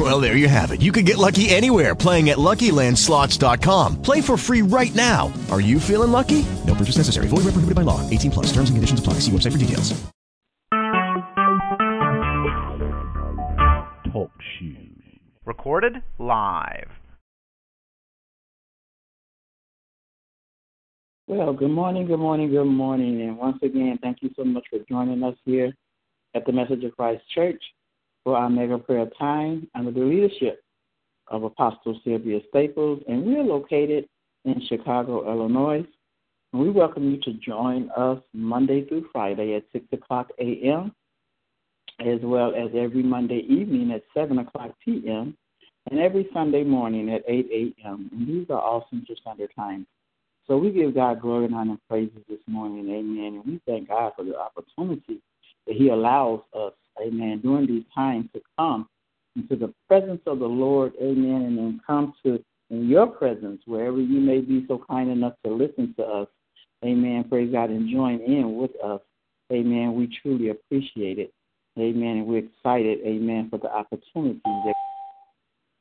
Well, there you have it. You can get lucky anywhere playing at LuckyLandSlots.com. Play for free right now. Are you feeling lucky? No purchase necessary. Void where prohibited by law. 18 plus. Terms and conditions apply. See website for details. Talk shoes. Recorded live. Well, good morning, good morning, good morning. And once again, thank you so much for joining us here at the Message of Christ Church for our mega prayer time under the leadership of Apostle Sylvia Staples. And we're located in Chicago, Illinois. And we welcome you to join us Monday through Friday at 6 o'clock a.m., as well as every Monday evening at 7 o'clock p.m., and every Sunday morning at 8 a.m. And these are all Central Standard Times. So we give God glory and honor and praises this morning, amen. And we thank God for the opportunity that He allows us, amen, during these times to come into the presence of the Lord, amen, and then come to in your presence, wherever you may be so kind enough to listen to us, amen, praise God, and join in with us, amen. We truly appreciate it, amen, and we're excited, amen, for the opportunity that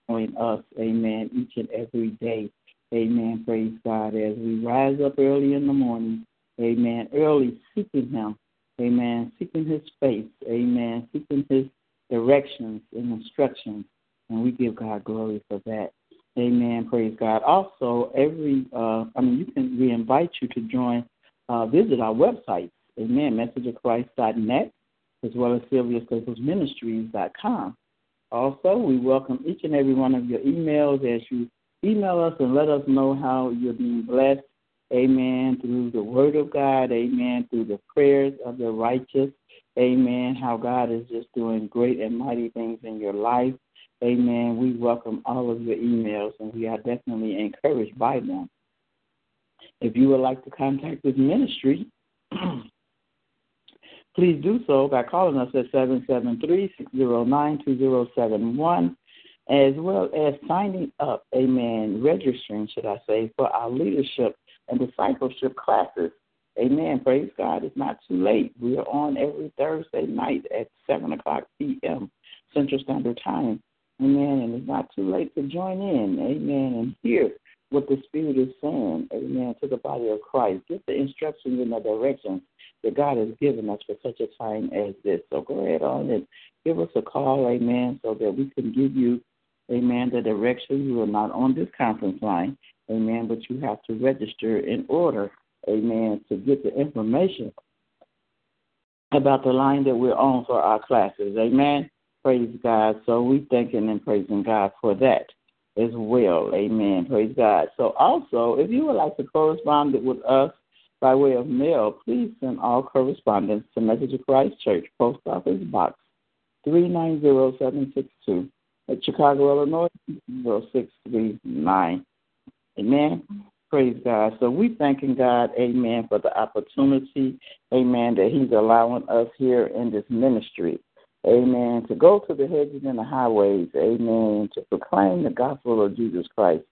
join us, amen, each and every day. Amen. Praise God. As we rise up early in the morning, amen. Early seeking Him, amen. Seeking His face, amen. Seeking His directions and instructions. And we give God glory for that. Amen. Praise God. Also, every, uh, I mean, you can, we invite you to join, uh, visit our website, amen, messageofchrist.net, as well as SylviaStaplesMinistries.com. Also, we welcome each and every one of your emails as you email us and let us know how you're being blessed. Amen. Through the word of God. Amen. Through the prayers of the righteous. Amen. How God is just doing great and mighty things in your life. Amen. We welcome all of your emails and we are definitely encouraged by them. If you would like to contact this ministry, please do so by calling us at 773 609 2071 as well as signing up, amen, registering, should I say, for our leadership and discipleship classes. Amen. Praise God. It's not too late. We are on every Thursday night at 7 o'clock p.m. Central Standard Time. Amen. And it's not too late to join in. Amen. And hear what the Spirit is saying. Amen. To the body of Christ. Get the instructions and the directions that God has given us for such a time as this. So go ahead on and give us a call. Amen. So that we can give you amen, the directions. You are not on this conference line, amen, but you have to register in order, amen, to get the information about the line that we're on for our classes, amen. Praise God. So we thanking and praising God for that as well, amen. Praise God. So also, if you would like to correspond with us by way of mail, please send all correspondence to Message of Christ Church, Post Office Box 390762 at Chicago, Illinois, 0639. Amen. Praise God. So we thanking God, amen, for the opportunity, amen, that He's allowing us here in this ministry. Amen. To go to the hedges and the highways, amen, to proclaim the gospel of Jesus Christ.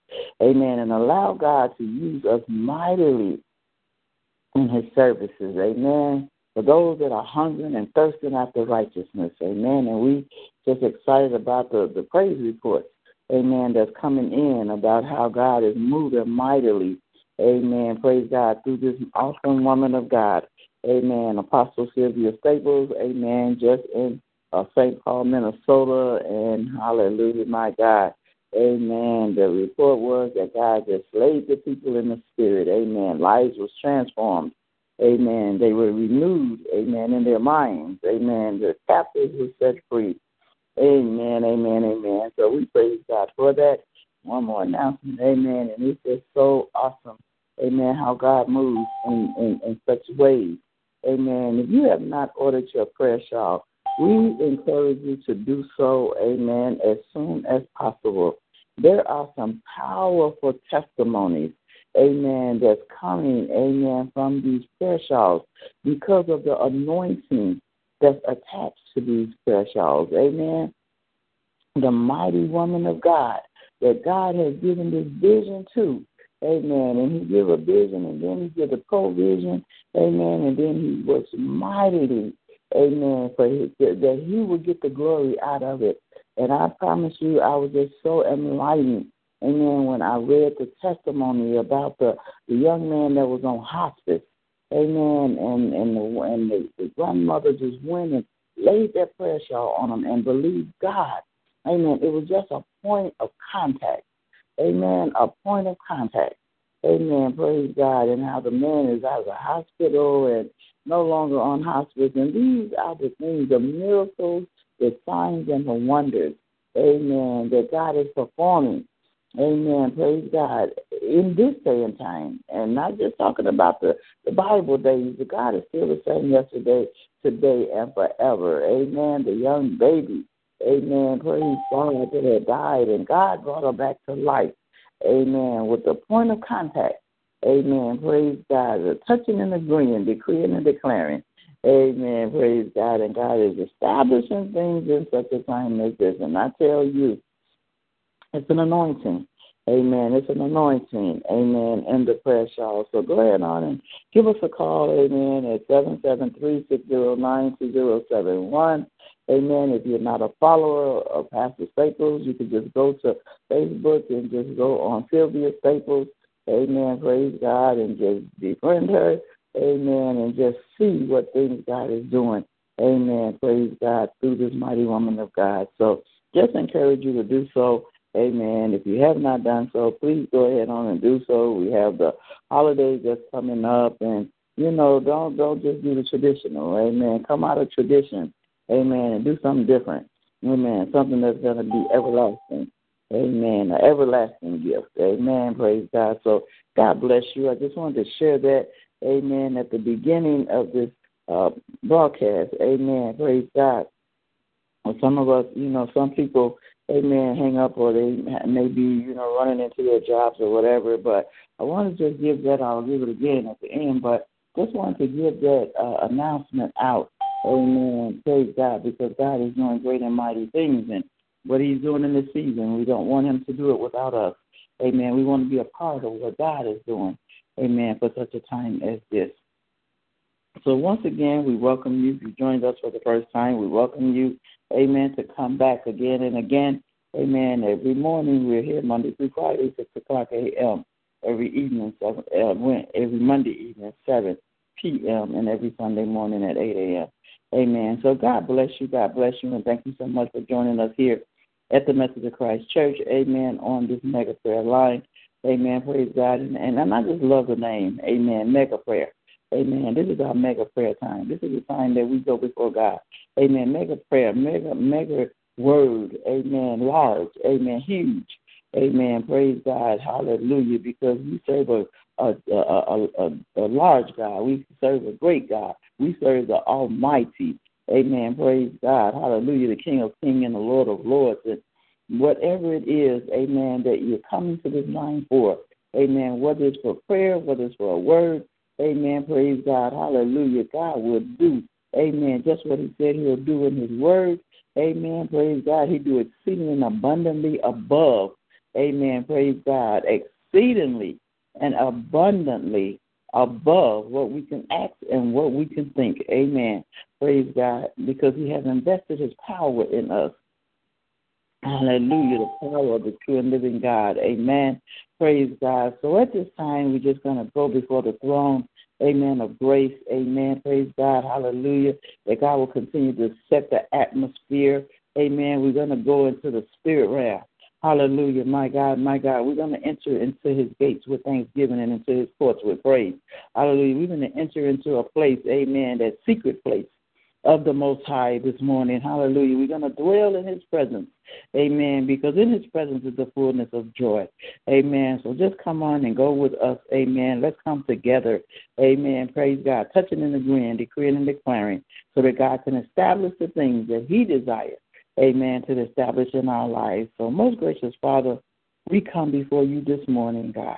Amen. And allow God to use us mightily in his services. Amen for those that are hungering and thirsting after righteousness. Amen. And we just excited about the, the praise reports, amen, that's coming in about how God is moving mightily. Amen. Praise God through this awesome woman of God. Amen. Apostle Sylvia Staples. Amen. Just in uh, St. Paul, Minnesota. And hallelujah, my God. Amen. The report was that God just laid the people in the spirit. Amen. Lives was transformed. Amen. They were renewed, amen, in their minds. Amen. The captives were set free. Amen, amen, amen. So we praise God for that. One more announcement, amen. And it's just so awesome, amen, how God moves in, in, in such ways. Amen. If you have not ordered your prayer shawl, we encourage you to do so, amen, as soon as possible. There are some powerful testimonies amen, that's coming, amen, from these prayer shawls because of the anointing that's attached to these prayer. Amen. The mighty woman of God that God has given this vision to. Amen. And he give a vision and then he give a provision. Amen. And then he was mightily, amen, for his, that he would get the glory out of it. And I promise you, I was just so enlightened. Amen. When I read the testimony about the, the young man that was on hospice. Amen. And and the and the, the grandmother just went and laid that prayer shawl on him and believed God. Amen. It was just a point of contact. Amen. A point of contact. Amen. Praise God. And how the man is out of the hospital and no longer on hospice. And these are the things, the miracles, the signs, and the wonders. Amen. That God is performing. Amen. Praise God. In this day and time. And not just talking about the, the Bible days, God is still the same yesterday, today, and forever. Amen. The young baby Amen. Praise God that had died and God brought her back to life. Amen. With the point of contact. Amen. Praise God. The touching and agreeing, decreeing and declaring. Amen. Praise God. And God is establishing things in such a time as this. And I tell you, it's an anointing. Amen. It's an anointing. Amen. In the prayer shawl. So go ahead on and give us a call. Amen. At seven seven three six zero nine two zero seven one. Amen. If you're not a follower of Pastor Staples, you can just go to Facebook and just go on Sylvia Staples. Amen. Praise God and just befriend her. Amen. And just see what things God is doing. Amen. Praise God through this mighty woman of God. So just encourage you to do so. Amen. If you have not done so, please go ahead on and do so. We have the holidays that's coming up and you know, don't don't just do the traditional. Amen. Come out of tradition Amen. And do something different. Amen. Something that's going to be everlasting. Amen. An everlasting gift. Amen. Praise God. So God bless you. I just wanted to share that. Amen. At the beginning of this uh, broadcast. Amen. Praise God. some of us, you know, some people, amen, hang up or they may be, you know, running into their jobs or whatever. But I want to just give that, I'll give it again at the end, but just wanted to give that uh, announcement out Amen. Praise God, because God is doing great and mighty things. And what He's doing in this season, we don't want Him to do it without us. Amen. We want to be a part of what God is doing. Amen. For such a time as this. So once again, we welcome you. If you joined us for the first time, we welcome you. Amen. To come back again and again. Amen. Every morning we're here Monday through Friday, six o'clock a.m. Every evening, seven, uh, every Monday evening, seven p.m. and every Sunday morning at eight a.m. Amen. So God bless you. God bless you. And thank you so much for joining us here at the Message of Christ Church. Amen. On this mega prayer line. Amen. Praise God. And, and I just love the name. Amen. Mega prayer. Amen. This is our mega prayer time. This is the time that we go before God. Amen. Mega prayer. Mega, mega word. Amen. Large. Amen. Huge. Amen. Praise God. Hallelujah. Because we serve a, a, a, a, a large God. We serve a great God. We serve the Almighty. Amen. Praise God. Hallelujah. The King of Kings and the Lord of Lords. And whatever it is, amen, that you're coming to this line for. Amen. Whether it's for prayer, whether it's for a word. Amen. Praise God. Hallelujah. God will do. Amen. Just what he said he'll do in his word. Amen. Praise God. He do exceedingly abundantly above. Amen. Praise God. Exceedingly and abundantly above what we can act and what we can think. Amen. Praise God. Because He has invested His power in us. Hallelujah. The power of the true and living God. Amen. Praise God. So at this time, we're just going to go before the throne. Amen. Of grace. Amen. Praise God. Hallelujah. That God will continue to set the atmosphere. Amen. We're going to go into the spirit realm. Hallelujah, my God, my God. We're going to enter into his gates with thanksgiving and into his courts with praise. Hallelujah. We're going to enter into a place, amen, that secret place of the Most High this morning. Hallelujah. We're going to dwell in his presence. Amen. Because in his presence is the fullness of joy. Amen. So just come on and go with us. Amen. Let's come together. Amen. Praise God. Touching and agreeing, decreeing and declaring so that God can establish the things that he desires amen, to establish in our lives. So, most gracious Father, we come before you this morning, God.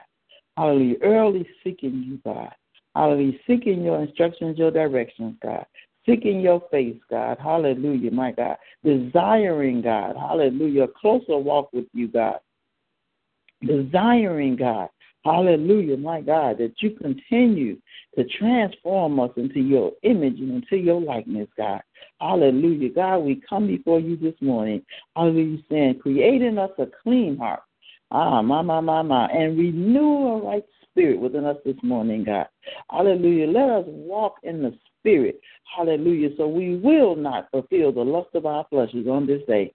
Hallelujah. Early seeking you, God. Hallelujah. Seeking your instructions, your directions, God. Seeking your face, God. Hallelujah, my God. Desiring, God. Hallelujah. A closer walk with you, God. Desiring, God. Hallelujah, my God, that you continue to transform us into your image and into your likeness, God. Hallelujah. God, we come before you this morning. Hallelujah, saying, creating us a clean heart. Ah, my, my, my, my. And renew a right spirit within us this morning, God. Hallelujah. Let us walk in the spirit. Hallelujah. So we will not fulfill the lust of our fleshes on this day.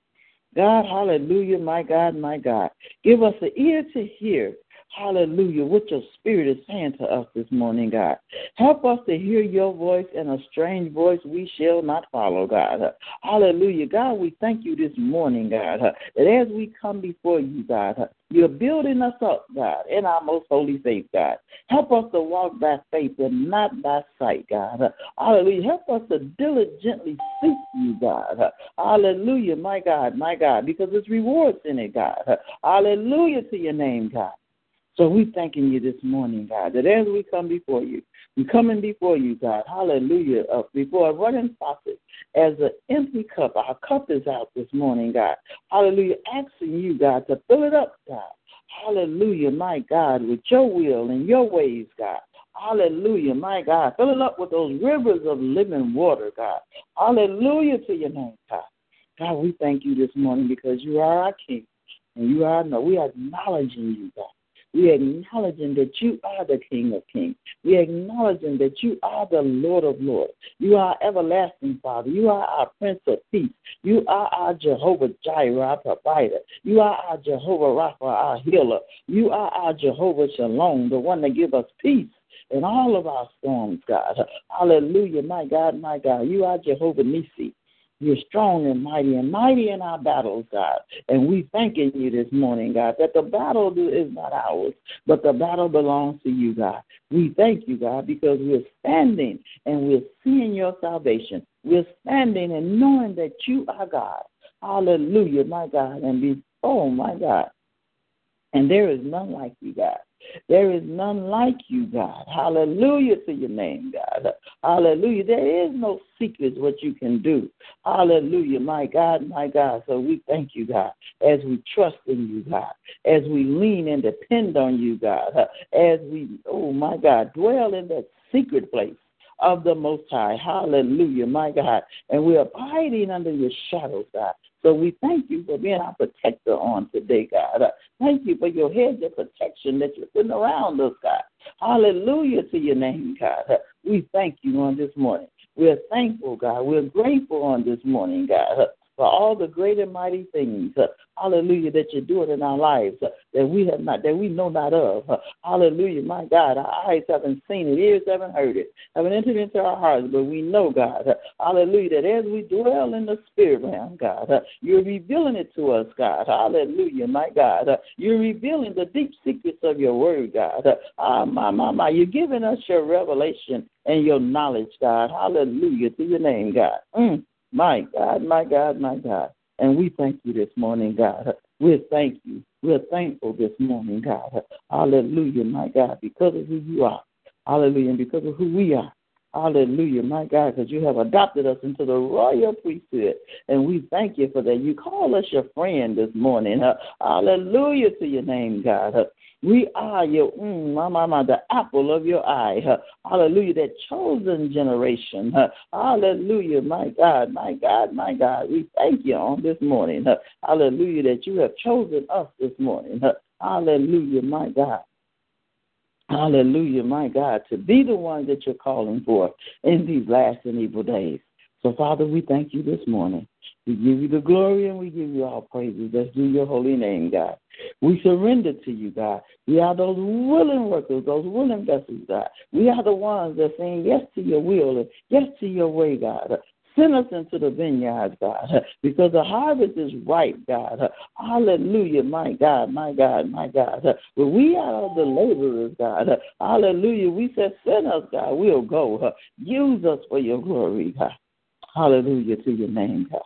God, hallelujah, my God, my God. Give us an ear to hear Hallelujah. What your spirit is saying to us this morning, God. Help us to hear your voice and a strange voice we shall not follow, God. Hallelujah. God, we thank you this morning, God, that as we come before you, God, you're building us up, God, in our most holy faith, God. Help us to walk by faith and not by sight, God. Hallelujah. Help us to diligently seek you, God. Hallelujah, my God, my God, because there's rewards in it, God. Hallelujah to your name, God. So we thanking you this morning, God, that as we come before you, we coming before you, God, hallelujah, uh, before a running faucet, as an empty cup, our cup is out this morning, God, hallelujah, asking you, God, to fill it up, God, hallelujah, my God, with your will and your ways, God, hallelujah, my God, fill it up with those rivers of living water, God, hallelujah to your name, God. God, we thank you this morning because you are our King, and you are, no, we are acknowledging you, God. We acknowledging that you are the King of Kings. We acknowledging that you are the Lord of Lords. You are everlasting Father. You are our Prince of Peace. You are our Jehovah Jireh, our provider. You are our Jehovah Rapha, our healer. You are our Jehovah Shalom, the one that gives us peace in all of our storms, God. Hallelujah, my God, my God. You are Jehovah Nisi. You're strong and mighty and mighty in our battles, God. And we thanking you this morning, God, that the battle is not ours, but the battle belongs to you, God. We thank you, God, because we're standing and we're seeing your salvation. We're standing and knowing that you are God. Hallelujah, my God. And be, oh, my God. And there is none like you, God. There is none like you, God. Hallelujah to your name, God. Hallelujah. There is no secrets what you can do. Hallelujah, my God, my God. So we thank you, God, as we trust in you, God, as we lean and depend on you, God, as we, oh my God, dwell in that secret place of the Most High. Hallelujah, my God. And we're abiding under your shadows, God. So we thank you for being our protector on today, God. Uh, thank you for your hedge of protection that you're putting around us, God. Hallelujah to your name, God. Uh, we thank you on this morning. We're thankful, God. We're grateful on this morning, God. For all the great and mighty things, uh, hallelujah, that you're doing in our lives uh, that we have not, that we know not of. Uh, hallelujah, my God, our eyes haven't seen it, ears haven't heard it, haven't entered into our hearts, but we know, God, hallelujah, that as we dwell in the spirit realm, God, you're revealing it to us, God, hallelujah, my God, you're revealing the deep secrets of your word, God, ah, my, my, my, you're giving us your revelation and your knowledge, God, hallelujah to your name, God. Mm. My God, my God, my God. And we thank you this morning, God. we thank you. We're thankful this morning, God. Hallelujah, my God, because of who you are. Hallelujah, and because of who we are. Hallelujah, my God, because you have adopted us into the royal priesthood. And we thank you for that. You call us your friend this morning. hallelujah to your name, God. We are your, mm, my, my, my, the apple of your eye. Hallelujah, that chosen generation. Hallelujah, my God, my God, my God. We thank you on this morning. Hallelujah, that you have chosen us this morning. Hallelujah, my God. Hallelujah, my God, to be the one that you're calling for in these last and evil days. So, Father, we thank you this morning. We give you the glory and we give you all praises. Let's do your holy name, God. We surrender to you, God. We are those willing workers, those willing vessels, God. We are the ones that saying yes to your will and yes to your way, God. Send us into the vineyards, God, because the harvest is ripe, God. Hallelujah, my God, my God, my God. But we are the laborers, God. Hallelujah. We said, send us, God. We'll go. Use us for your glory, God. Hallelujah to your name, God.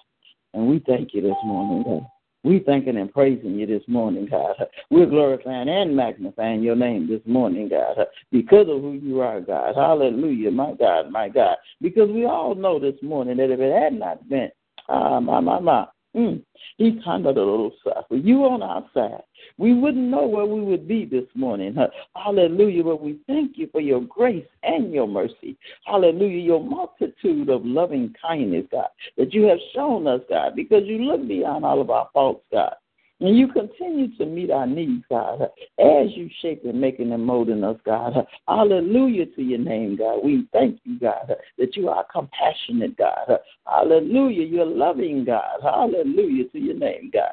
And we thank you this morning, God. We thanking and praising you this morning, God. We're glorifying and magnifying your name this morning, God, because of who you are, God. Hallelujah, my God, my God. Because we all know this morning that if it had not been, ah, my, my, my, Mm. He kind of a little suffer. You on our side. We wouldn't know where we would be this morning. Hallelujah. But we thank you for your grace and your mercy. Hallelujah. Your multitude of loving kindness, God, that you have shown us, God, because you look beyond all of our faults, God. And you continue to meet our needs, God, as you shape and making and molding us, God. Hallelujah to your name, God. We thank you, God, that you are compassionate, God. Hallelujah. You're loving, God. Hallelujah to your name, God.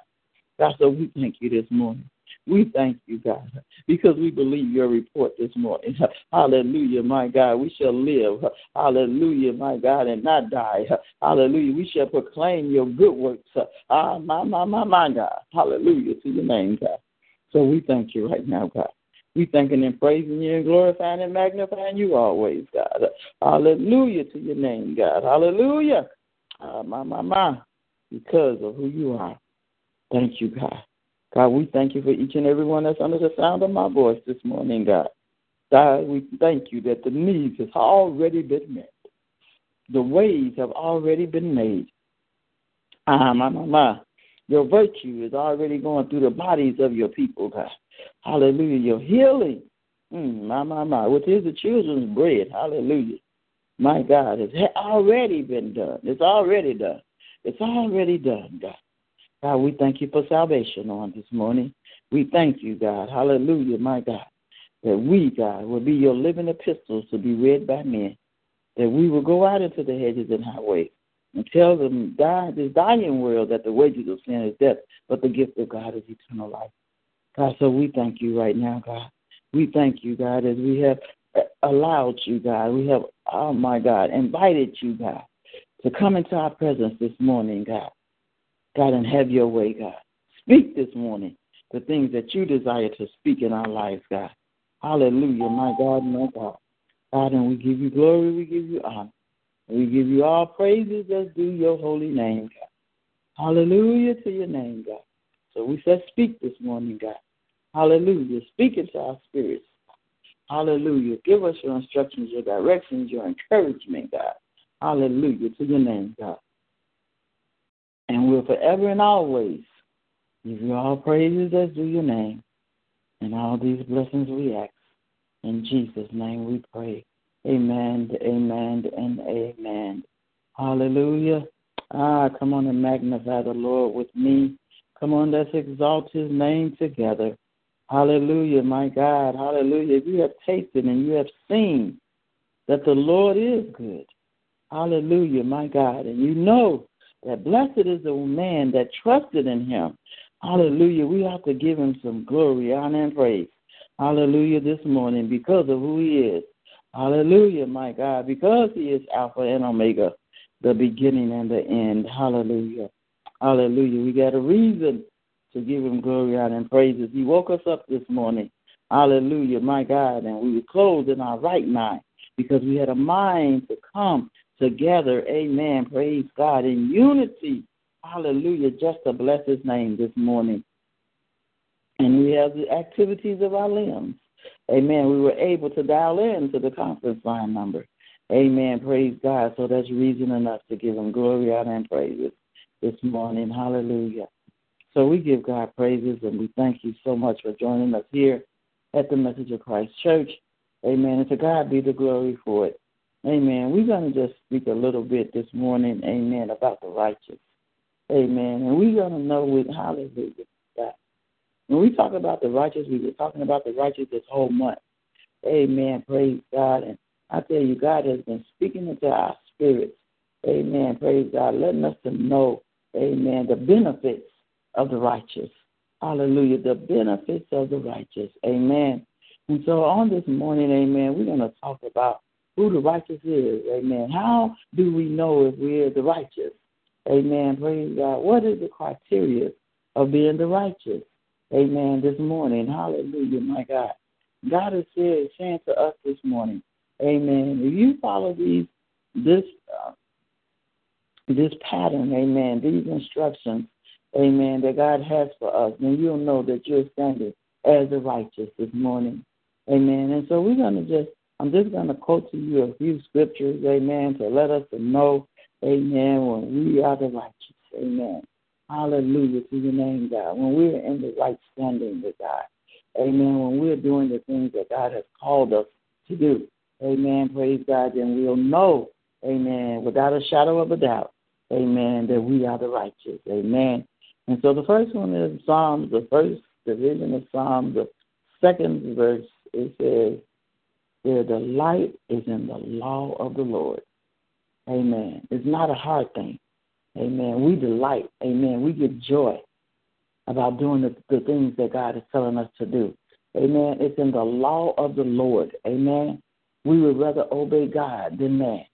God, so we thank you this morning. We thank you, God, because we believe your report this morning. Hallelujah, my God. We shall live. Hallelujah, my God, and not die. Hallelujah. We shall proclaim your good works. Ah, my, my, my, my God. Hallelujah to your name, God. So we thank you right now, God. We thanking and praising you and glorifying and magnifying you always, God. Hallelujah to your name, God. Hallelujah. Ah, my, my, my. Because of who you are. Thank you, God. God, we thank you for each and every one that's under the sound of my voice this morning, God. God, we thank you that the needs have already been met. The ways have already been made. Ah, my, my, my. Your virtue is already going through the bodies of your people, God. Hallelujah. Your healing, mm, my, my, my, which is the children's bread. Hallelujah. My God, it's already been done. It's already done. It's already done, God. God, we thank you for salvation on this morning. We thank you, God. Hallelujah, my God. That we, God, will be your living epistles to be read by men. That we will go out into the hedges and highways and tell them, God, this dying world, that the wages of sin is death, but the gift of God is eternal life. God, so we thank you right now, God. We thank you, God, as we have uh, allowed you, God. We have, oh my God, invited you, God, to come into our presence this morning, God. God, and have your way, God. Speak this morning the things that you desire to speak in our lives, God. Hallelujah, my God, my God. God, and we give you glory, we give you honor. We give you all praises as do your holy name, God. Hallelujah to your name, God. So we said, speak this morning, God. Hallelujah. Speak into our spirits. Hallelujah. Give us your instructions, your directions, your encouragement, God. Hallelujah to your name, God and will forever and always give you all praises as do your name. And all these blessings we ask. In Jesus' name we pray. Amen, amen, and amen. Hallelujah. Ah, come on and magnify the Lord with me. Come on, let's exalt his name together. Hallelujah, my God. Hallelujah. You have tasted and you have seen that the Lord is good. Hallelujah, my God. And you know that blessed is the man that trusted in him. Hallelujah. We have to give him some glory, honor, and praise. Hallelujah this morning because of who he is. Hallelujah, my God, because he is Alpha and Omega, the beginning and the end. Hallelujah. Hallelujah. We got a reason to give him glory, honor, and praises. He woke us up this morning. Hallelujah, my God. And we were clothed in our right mind because we had a mind to come together. Amen. Praise God in unity. Hallelujah. Just to bless his name this morning. And we have the activities of our limbs. Amen. We were able to dial in to the conference line number. Amen. Praise God. So that's reason enough to give him glory, honor, and praises this morning. Hallelujah. So we give God praises and we thank you so much for joining us here at the Message of Christ Church. Amen. And to God be the glory for it. Amen. We're going to just speak a little bit this morning, amen, about the righteous. Amen. And we're going to know with hallelujah that when we talk about the righteous, we were talking about the righteous this whole month. Amen. Praise God. And I tell you, God has been speaking into our spirits. Amen. Praise God. Letting us to know, amen, the benefits of the righteous. Hallelujah. The benefits of the righteous. Amen. And so on this morning, amen, we're going to talk about who the righteous is. Amen. How do we know if we're the righteous? Amen. Praise God. What is the criteria of being the righteous? Amen. This morning. Hallelujah, my God. God is here saying to us this morning. Amen. If you follow these this uh, this pattern, amen, these instructions, amen, that God has for us, then you'll know that you're standing as the righteous this morning. Amen. And so we're going to just, I'm just going to quote to you a few scriptures, amen, to let us know, amen, when we are the righteous. Amen. Hallelujah to your name, God. When we're in the right standing with God. Amen. When we're doing the things that God has called us to do. Amen. Praise God. Then we'll know, amen, without a shadow of a doubt, amen, that we are the righteous. Amen. And so the first one is Psalms, the first division of Psalms, the second verse, it says, Their delight is in the law of the Lord. Amen. It's not a hard thing. Amen. We delight. Amen. We get joy about doing the, the things that God is telling us to do. Amen. It's in the law of the Lord. Amen. We would rather obey God than man.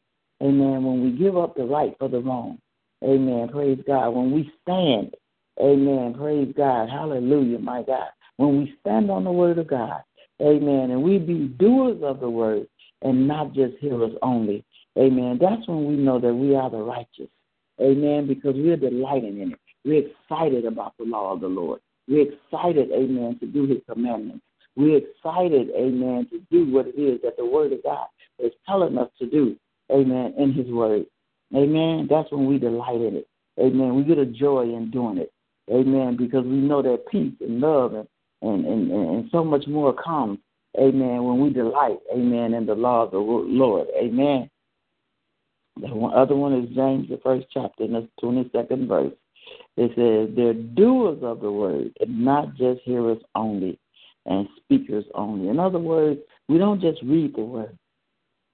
Amen. When we give up the right for the wrong. Amen. Praise God. When we stand. Amen. Praise God. Hallelujah, my God. When we stand on the word of God. Amen. And we be doers of the word and not just hearers only. Amen. That's when we know that we are the righteous. Amen. Because we're delighting in it. We're excited about the law of the Lord. We're excited, amen, to do his commandments. We're excited, amen, to do what it is that the word of God is telling us to do, amen, in his word. Amen. That's when we delight in it. Amen. We get a joy in doing it. Amen. Because we know that peace and love and, and, and, and so much more comes. Amen. When we delight, amen, in the law of the Lord. Amen. The one, other one is James, the first chapter, the 22nd verse. It says, They're doers of the word, and not just hearers only and speakers only. In other words, we don't just read the word.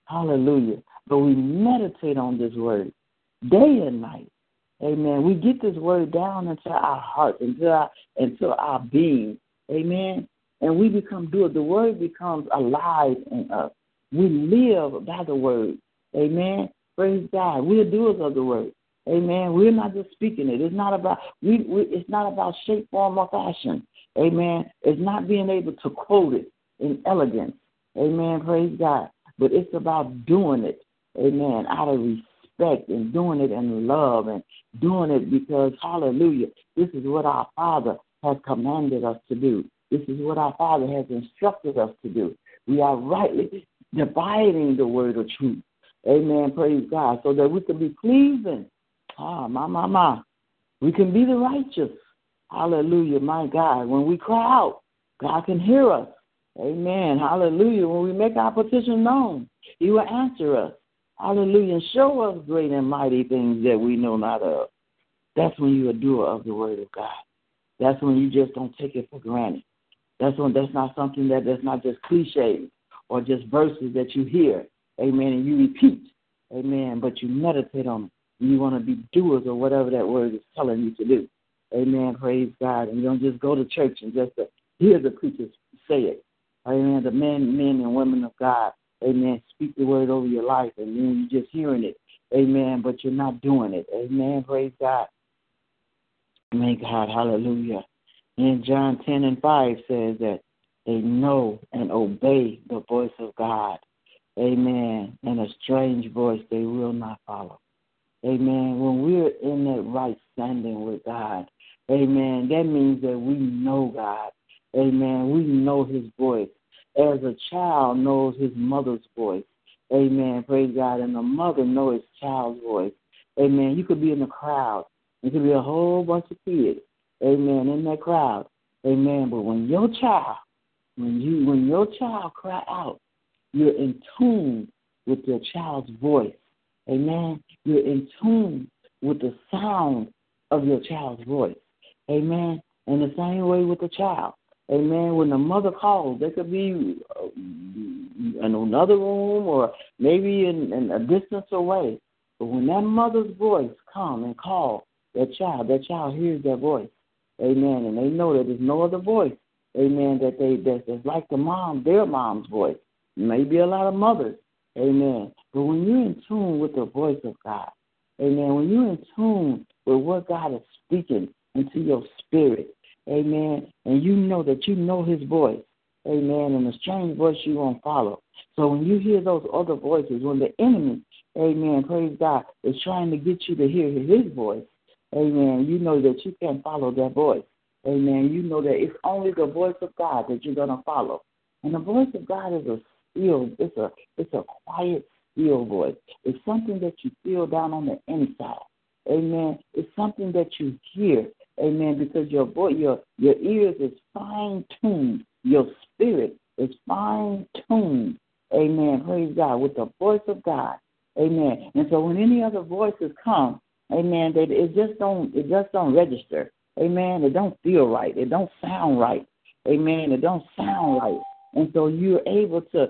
Hallelujah. But we meditate on this word day and night. Amen. We get this word down into our heart, into our into our being. Amen. And we become doers. The word becomes alive in us. We live by the word. Amen. Praise God. We are doers of the word. Amen. We're not just speaking it. It's not about we, we it's not about shape, form, or fashion. Amen. It's not being able to quote it in elegance. Amen. Praise God. But it's about doing it. Amen. Out of respect and doing it in love and doing it because hallelujah. This is what our Father has commanded us to do. This is what our Father has instructed us to do. We are rightly dividing the word of truth. Amen. Praise God. So that we can be pleasing Ah, my, my, my. We can be the righteous. Hallelujah, my God. When we cry out, God can hear us. Amen. Hallelujah. When we make our petition known, He will answer us. Hallelujah. And show us great and mighty things that we know not of. That's when you're a doer of the word of God. That's when you just don't take it for granted. That's when that's not something that that's not just cliches or just verses that you hear. Amen. And you repeat. Amen. But you meditate on them. You want to be doers of whatever that word is telling you to do. Amen. Praise God. And you don't just go to church and just hear the preachers say it. Amen. The men, men and women of God. Amen. Speak the word over your life, and then you're just hearing it. Amen. But you're not doing it. Amen. Praise God. Amen. God. Hallelujah. In John 10 and 5 says that they know and obey the voice of God. Amen. And a strange voice they will not follow. Amen. When we're in that right standing with God, amen, that means that we know God. Amen. We know his voice. As a child knows his mother's voice. Amen. Praise God. And the mother knows his child's voice. Amen. You could be in the crowd. There could be a whole bunch of kids. Amen. In that crowd. Amen. But when your child, when you when your child cry out, you're in tune with your child's voice. Amen. You're in tune with the sound of your child's voice. Amen. And the same way with the child. Amen. When the mother calls, they could be uh, in another room or maybe in, in a distance away. But when that mother's voice come and call that child, that child hears that voice. Amen. And they know that there's no other voice. Amen. That they that's like the mom, their mom's voice. Maybe a lot of mothers Amen. But when you're in tune with the voice of God, amen, when you're in tune with what God is speaking into your spirit, amen, and you know that you know his voice, amen, and a strange voice you won't follow. So when you hear those other voices, when the enemy, amen, praise God, is trying to get you to hear his voice, Amen. You know that you can't follow that voice. Amen. You know that it's only the voice of God that you're gonna follow. And the voice of God is a still, it's a it's a quiet, still voice. It's something that you feel down on the inside. Amen. It's something that you hear. Amen. Because your voice, your your ears is fine tuned. Your spirit is fine tuned. Amen. Praise God. With the voice of God. Amen. And so when any other voices come, amen, that it just don't it just don't register. Amen. It don't feel right. It don't sound right. Amen. It don't sound right. And so you're able to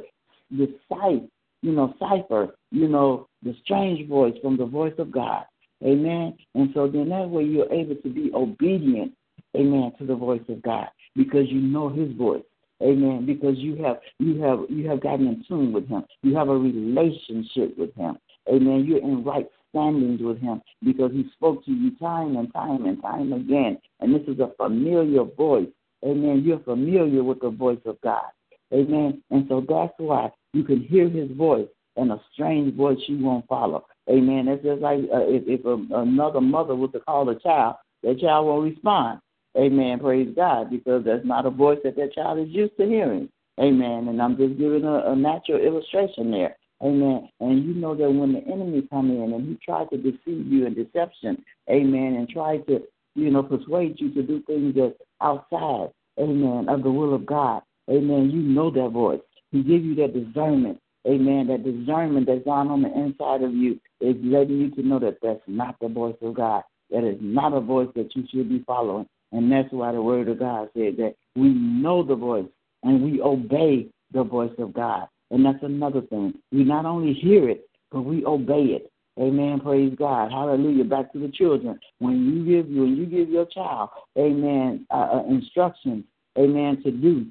decipher, you know, cipher, you know, the strange voice from the voice of God. Amen. And so then that way you're able to be obedient, amen, to the voice of God because you know his voice. Amen. Because you have you have you have gotten in tune with him. You have a relationship with him. Amen. You're in right standings with him because he spoke to you time and time and time again. And this is a familiar voice. Amen. You're familiar with the voice of God. Amen. And so that's why you can hear his voice and a strange voice you won't follow. Amen. That's just like uh, if, if a, another mother was to call a child, that child won't respond. Amen. Praise God, because that's not a voice that that child is used to hearing. Amen. And I'm just giving a, a natural illustration there. Amen. And you know that when the enemy come in and he tried to deceive you in deception, amen, and try to, you know, persuade you to do things that outside, amen, of the will of God, amen, you know that voice. He give you that discernment, amen, that discernment that's on the inside of you is letting you to know that that's not the voice of God. That is not a voice that you should be following. And that's why the word of God said that we know the voice and we obey the voice of God. And that's another thing. We not only hear it, but we obey it. Amen. Praise God. Hallelujah. Back to the children. When you give when you give your child, Amen, uh, uh instructions, Amen, to do,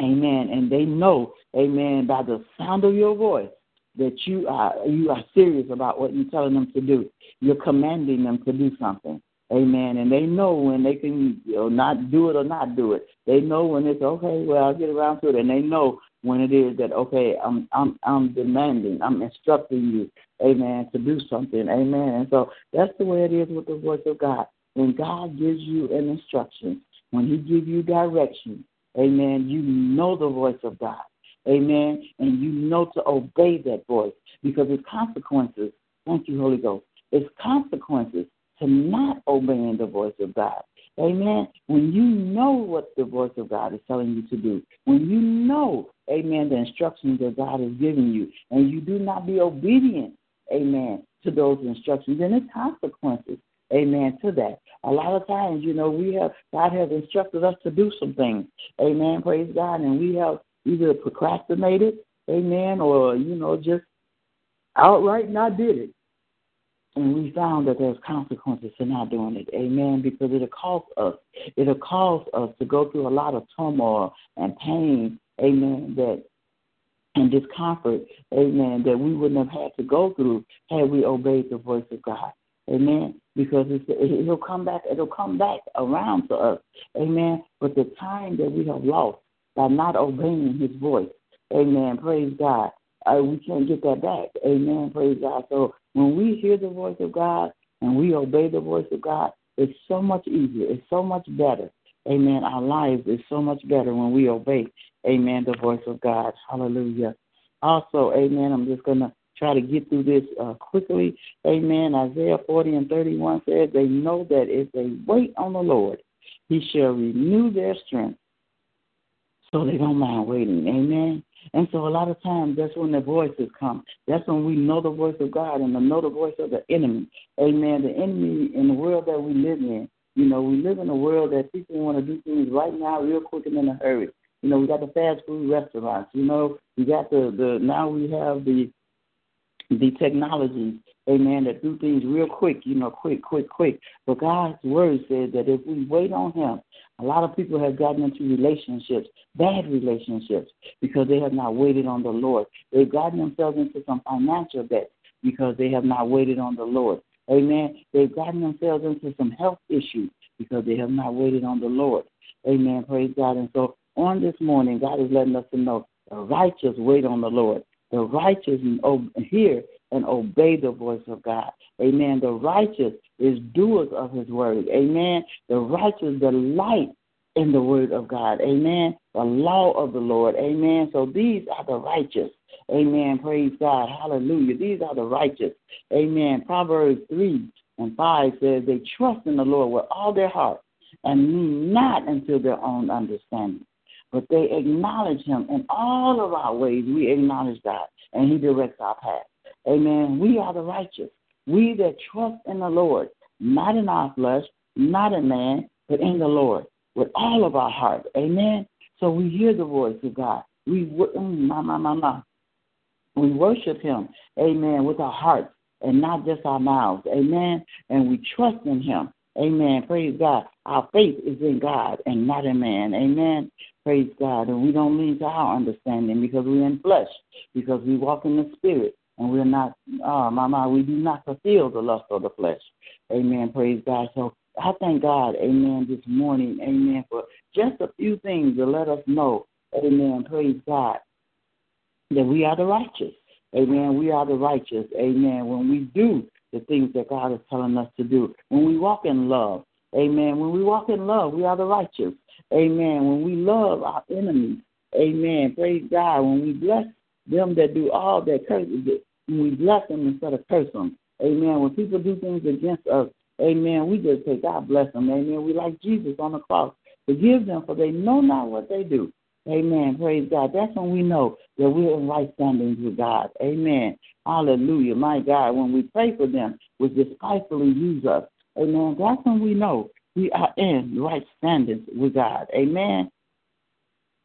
Amen, and they know, Amen, by the sound of your voice that you are you are serious about what you're telling them to do. You're commanding them to do something. Amen. And they know when they can you know, not do it or not do it. They know when it's okay. Well, I'll get around to it, and they know when it is that okay, I'm I'm I'm demanding, I'm instructing you, Amen, to do something, Amen. And so that's the way it is with the voice of God. When God gives you an instruction, when He gives you direction, Amen, you know the voice of God, Amen, and you know to obey that voice because it's consequences. Thank you, Holy Ghost. It's consequences to not obeying the voice of God. Amen. When you know what the voice of God is telling you to do, when you know, amen, the instructions that God has given you, and you do not be obedient, amen, to those instructions, then there's consequences, amen, to that. A lot of times, you know, we have, God has instructed us to do some things, amen, praise God, and we have either procrastinated, amen, or, you know, just outright not did it. And we found that there's consequences to not doing it. Amen. Because it'll cost us. It'll cause us to go through a lot of turmoil and pain. Amen. That and discomfort. Amen. That we wouldn't have had to go through had we obeyed the voice of God. Amen. Because it's, it'll come back. It'll come back around to us. Amen. But the time that we have lost by not obeying His voice. Amen. Praise God. Uh, we can't get that back. Amen. Praise God. So when we hear the voice of God and we obey the voice of God, it's so much easier. It's so much better. Amen. Our lives is so much better when we obey, amen, the voice of God. Hallelujah. Also, amen, I'm just going to try to get through this uh, quickly. Amen. Isaiah 40 and 31 says, They know that if they wait on the Lord, he shall renew their strength. So they don't mind waiting. Amen. And so a lot of times that's when the voices come. That's when we know the voice of God and know the voice of the enemy. Amen. The enemy in the world that we live in. You know, we live in a world that people want to do things right now, real quick and in a hurry. You know, we got the fast food restaurants. You know, we got the the now we have the the technology, amen, that do things real quick, you know, quick, quick, quick. But God's word said that if we wait on Him, a lot of people have gotten into relationships, bad relationships, because they have not waited on the Lord. They've gotten themselves into some financial debt because they have not waited on the Lord. Amen. They've gotten themselves into some health issues because they have not waited on the Lord. Amen. Praise God. And so on this morning, God is letting us to know the righteous wait on the Lord. The righteous oh, hear and obey the voice of God. Amen. The righteous is doers of his word. Amen. The righteous delight in the word of God. Amen. The law of the Lord. Amen. So these are the righteous. Amen. Praise God. Hallelujah. These are the righteous. Amen. Proverbs 3 and 5 says they trust in the Lord with all their heart and lean not unto their own understanding. But they acknowledge him in all of our ways. We acknowledge God, and he directs our path. Amen. We are the righteous. We that trust in the Lord, not in our flesh, not in man, but in the Lord with all of our heart. Amen. So we hear the voice of God. We mm, ma ma ma ma. We worship Him. Amen. With our hearts and not just our mouths. Amen. And we trust in Him. Amen. Praise God. Our faith is in God and not in man. Amen. Praise God. And we don't lean to our understanding because we're in flesh, because we walk in the spirit and we're not, uh, mama, we do not fulfill the lust of the flesh. Amen. Praise God. So I thank God, amen, this morning, amen, for just a few things to let us know, amen, praise God, that we are the righteous. Amen. We are the righteous. Amen. When we do the things that God is telling us to do, when we walk in love, amen. When we walk in love, we are the righteous. Amen. When we love our enemies, amen. Praise God. When we bless them that do all that curse, we bless them instead of curse them. Amen. When people do things against us, Amen. We just say, God bless them. Amen. We like Jesus on the cross. Forgive them, for they know not what they do. Amen. Praise God. That's when we know that we're in right standings with God. Amen. Hallelujah. My God, when we pray for them, which despitefully use us, amen, that's when we know we are in right standings with God. Amen.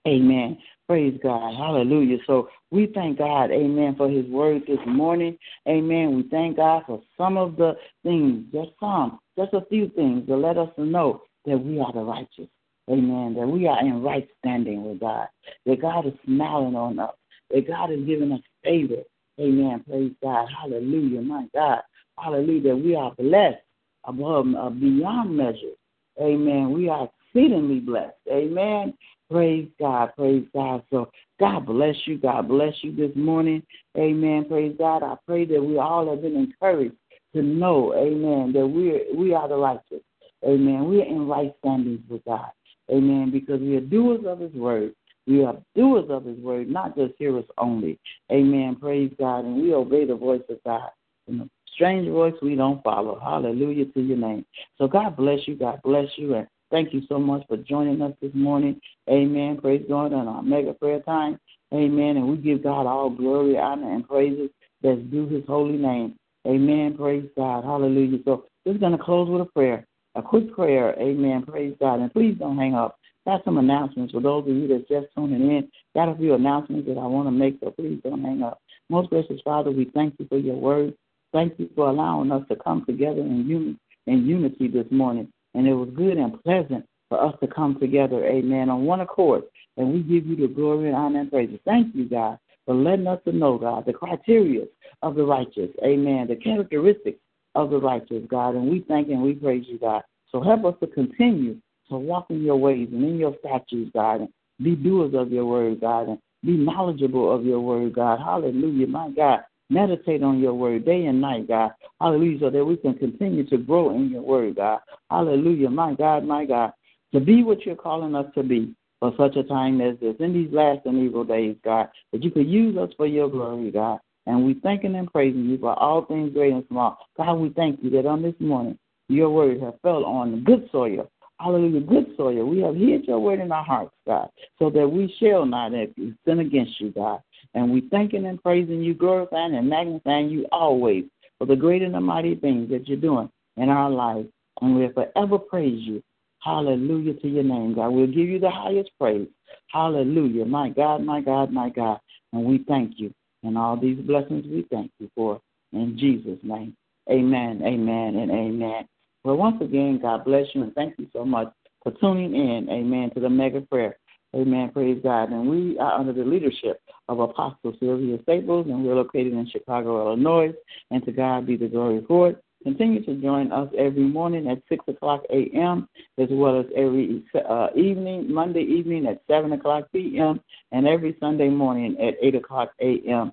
Amen. Praise God. Hallelujah. So we thank God, amen, for his word this morning. Amen. We thank God for some of the things, just some, just a few things to let us know that we are the righteous. Amen. That we are in right standing with God. That God is smiling on us. That God is giving us favor. Amen. Praise God. Hallelujah. My God. Hallelujah. That we are blessed above, uh, beyond measure. Amen. We are exceedingly blessed. Amen. Praise God. Praise God. So God bless you. God bless you this morning. Amen. Praise God. I pray that we all have been encouraged to know, amen, that we we are the righteous. Amen. We are in right standings with God. Amen. Because we are doers of his word. We are doers of his word, not just hearers only. Amen. Praise God. And we obey the voice of God. And the strange voice we don't follow. Hallelujah to your name. So God bless you. God bless you. And Thank you so much for joining us this morning. Amen. Praise God on our mega prayer time. Amen. And we give God all glory, honor, and praises that's due his holy name. Amen. Praise God. Hallelujah. So we're going to close with a prayer, a quick prayer. Amen. Praise God. And please don't hang up. Got some announcements for those of you that's just tuning in. Got a few announcements that I want to make, so please don't hang up. Most gracious Father, we thank you for your word. Thank you for allowing us to come together in, in unity this morning. And it was good and pleasant for us to come together, amen, on one accord. And we give you the glory and honor and praise. Thank you, God, for letting us to know, God, the criteria of the righteous, amen, the characteristics of the righteous, God. And we thank and we praise you, God. So help us to continue to walk in your ways and in your statutes, God, and be doers of your word, God, and be knowledgeable of your word, God. Hallelujah, my God. Meditate on your word day and night, God. Hallelujah, so that we can continue to grow in your word, God. Hallelujah, my God, my God. To be what you're calling us to be for such a time as this, in these last and evil days, God, that you could use us for your glory, God. And we thanking and praising you for all things great and small. God, we thank you that on this morning your word has fell on the good soil. Hallelujah, good soil. We have hid your word in our hearts, God, so that we shall not sin against you, God. And we thanking and praising you, glorifying and magnifying you always for the great and the mighty things that you're doing in our lives. And we'll forever praise you. Hallelujah to your name, God. We'll give you the highest praise. Hallelujah. My God, my God, my God. And we thank you. And all these blessings we thank you for. In Jesus' name. Amen, amen, and amen. Well, once again, God bless you and thank you so much for tuning in, amen, to the mega prayer. Amen. Praise God. And we are under the leadership of Apostle Sylvia Staples, and we're located in Chicago, Illinois. And to God be the glory for it. Continue to join us every morning at 6 o'clock a.m., as well as every uh, evening, Monday evening at 7 o'clock p.m., and every Sunday morning at 8 o'clock a.m.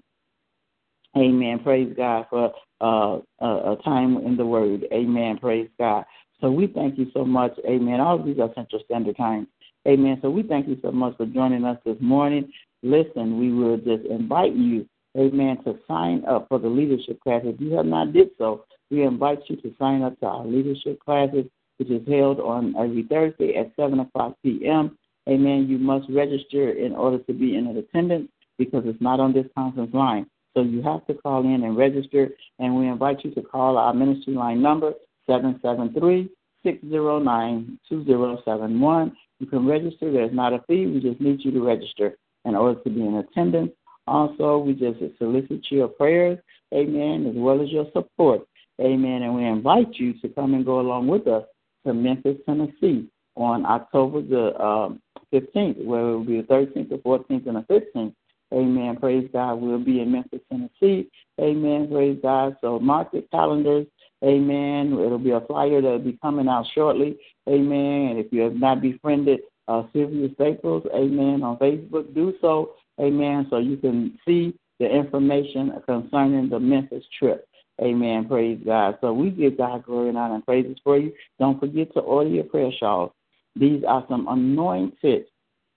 Amen. Praise God for uh, a, time in the Word. Amen. Praise God. So we thank you so much. Amen. All of these are Central Standard Time. Amen. So we thank you so much for joining us this morning. Listen, we will just invite you, amen, to sign up for the leadership class. If you have not did so, we invite you to sign up to our leadership classes, which is held on every Thursday at 7 o'clock p.m. Amen. You must register in order to be in attendance because it's not on this conference line. So you have to call in and register, and we invite you to call our ministry line number, 773 609 2071. You can register. There's not a fee. We just need you to register in order to be in attendance. Also, we just solicit your prayers, amen, as well as your support, amen. And we invite you to come and go along with us to Memphis, Tennessee on October the um, 15th, where it will be the 13th, the 14th, and the 15th Amen. Praise God. We'll be in Memphis, Tennessee. Amen. Praise God. So mark your calendars. Amen. It'll be a flyer that'll be coming out shortly. Amen. And if you have not befriended uh, Sylvia Staples, amen, on Facebook, do so. Amen. So you can see the information concerning the Memphis trip. Amen. Praise God. So we give God glory and honor and praises for you. Don't forget to order your prayer shawls. These are some anointed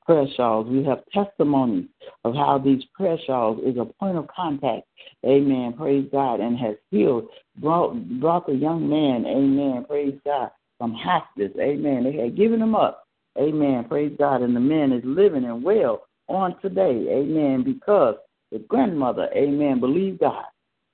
prayer shawls. We have testimonies of how these prayer shawls is a point of contact. Amen. Praise God. And has healed, brought brought the young man, amen. Praise God, from hospice. Amen. They had given him up. Amen. Praise God. And the man is living and well on today. Amen. Because the grandmother, amen, believed God.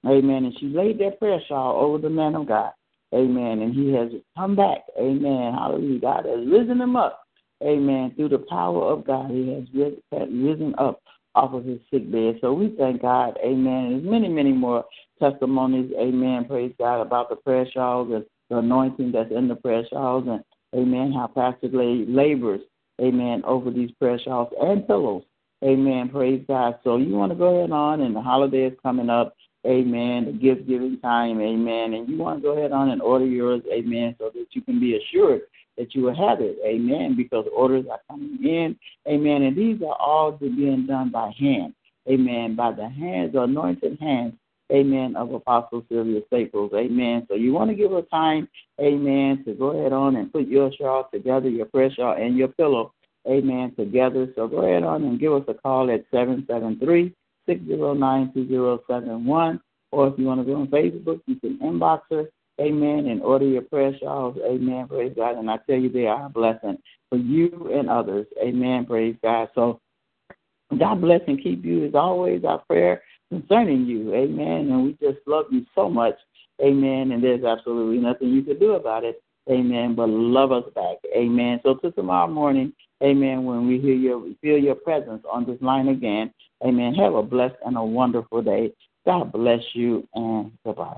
Amen. And she laid that prayer shawl over the man of God. Amen. And he has come back. Amen. Hallelujah. God has risen him up. Amen. Through the power of God, he has risen up off of his sick bed. So we thank God. Amen. There's many, many more testimonies. Amen. Praise God about the prayer shawls and the anointing that's in the prayer shawls. And amen. How Pastor Lay labors. Amen. Over these prayer shawls and pillows. Amen. Praise God. So you want to go ahead on, and the holiday is coming up. Amen. The gift giving time. Amen. And you want to go ahead on and order yours. Amen. So that you can be assured that you will have it. Amen. Because orders are coming in. Amen. And these are all being done by hand. Amen. By the hands, the anointed hands. Amen. Of Apostle Sylvia Staples. Amen. So you want to give her time. Amen. To go ahead on and put your shawl together, your prayer shawl and your pillow. Amen. Together. So go ahead on and give us a call at 773 609 2071. Or if you want to go on Facebook, you can inbox her Amen. And order your prayer shawls. Amen. Praise God. And I tell you, they are a blessing for you and others. Amen. Praise God. So God bless and keep you is always our prayer concerning you. Amen. And we just love you so much. Amen. And there's absolutely nothing you can do about it. Amen. But love us back. Amen. So to tomorrow morning, Amen, when we hear your feel your presence on this line again. Amen. Have a blessed and a wonderful day. God bless you and goodbye.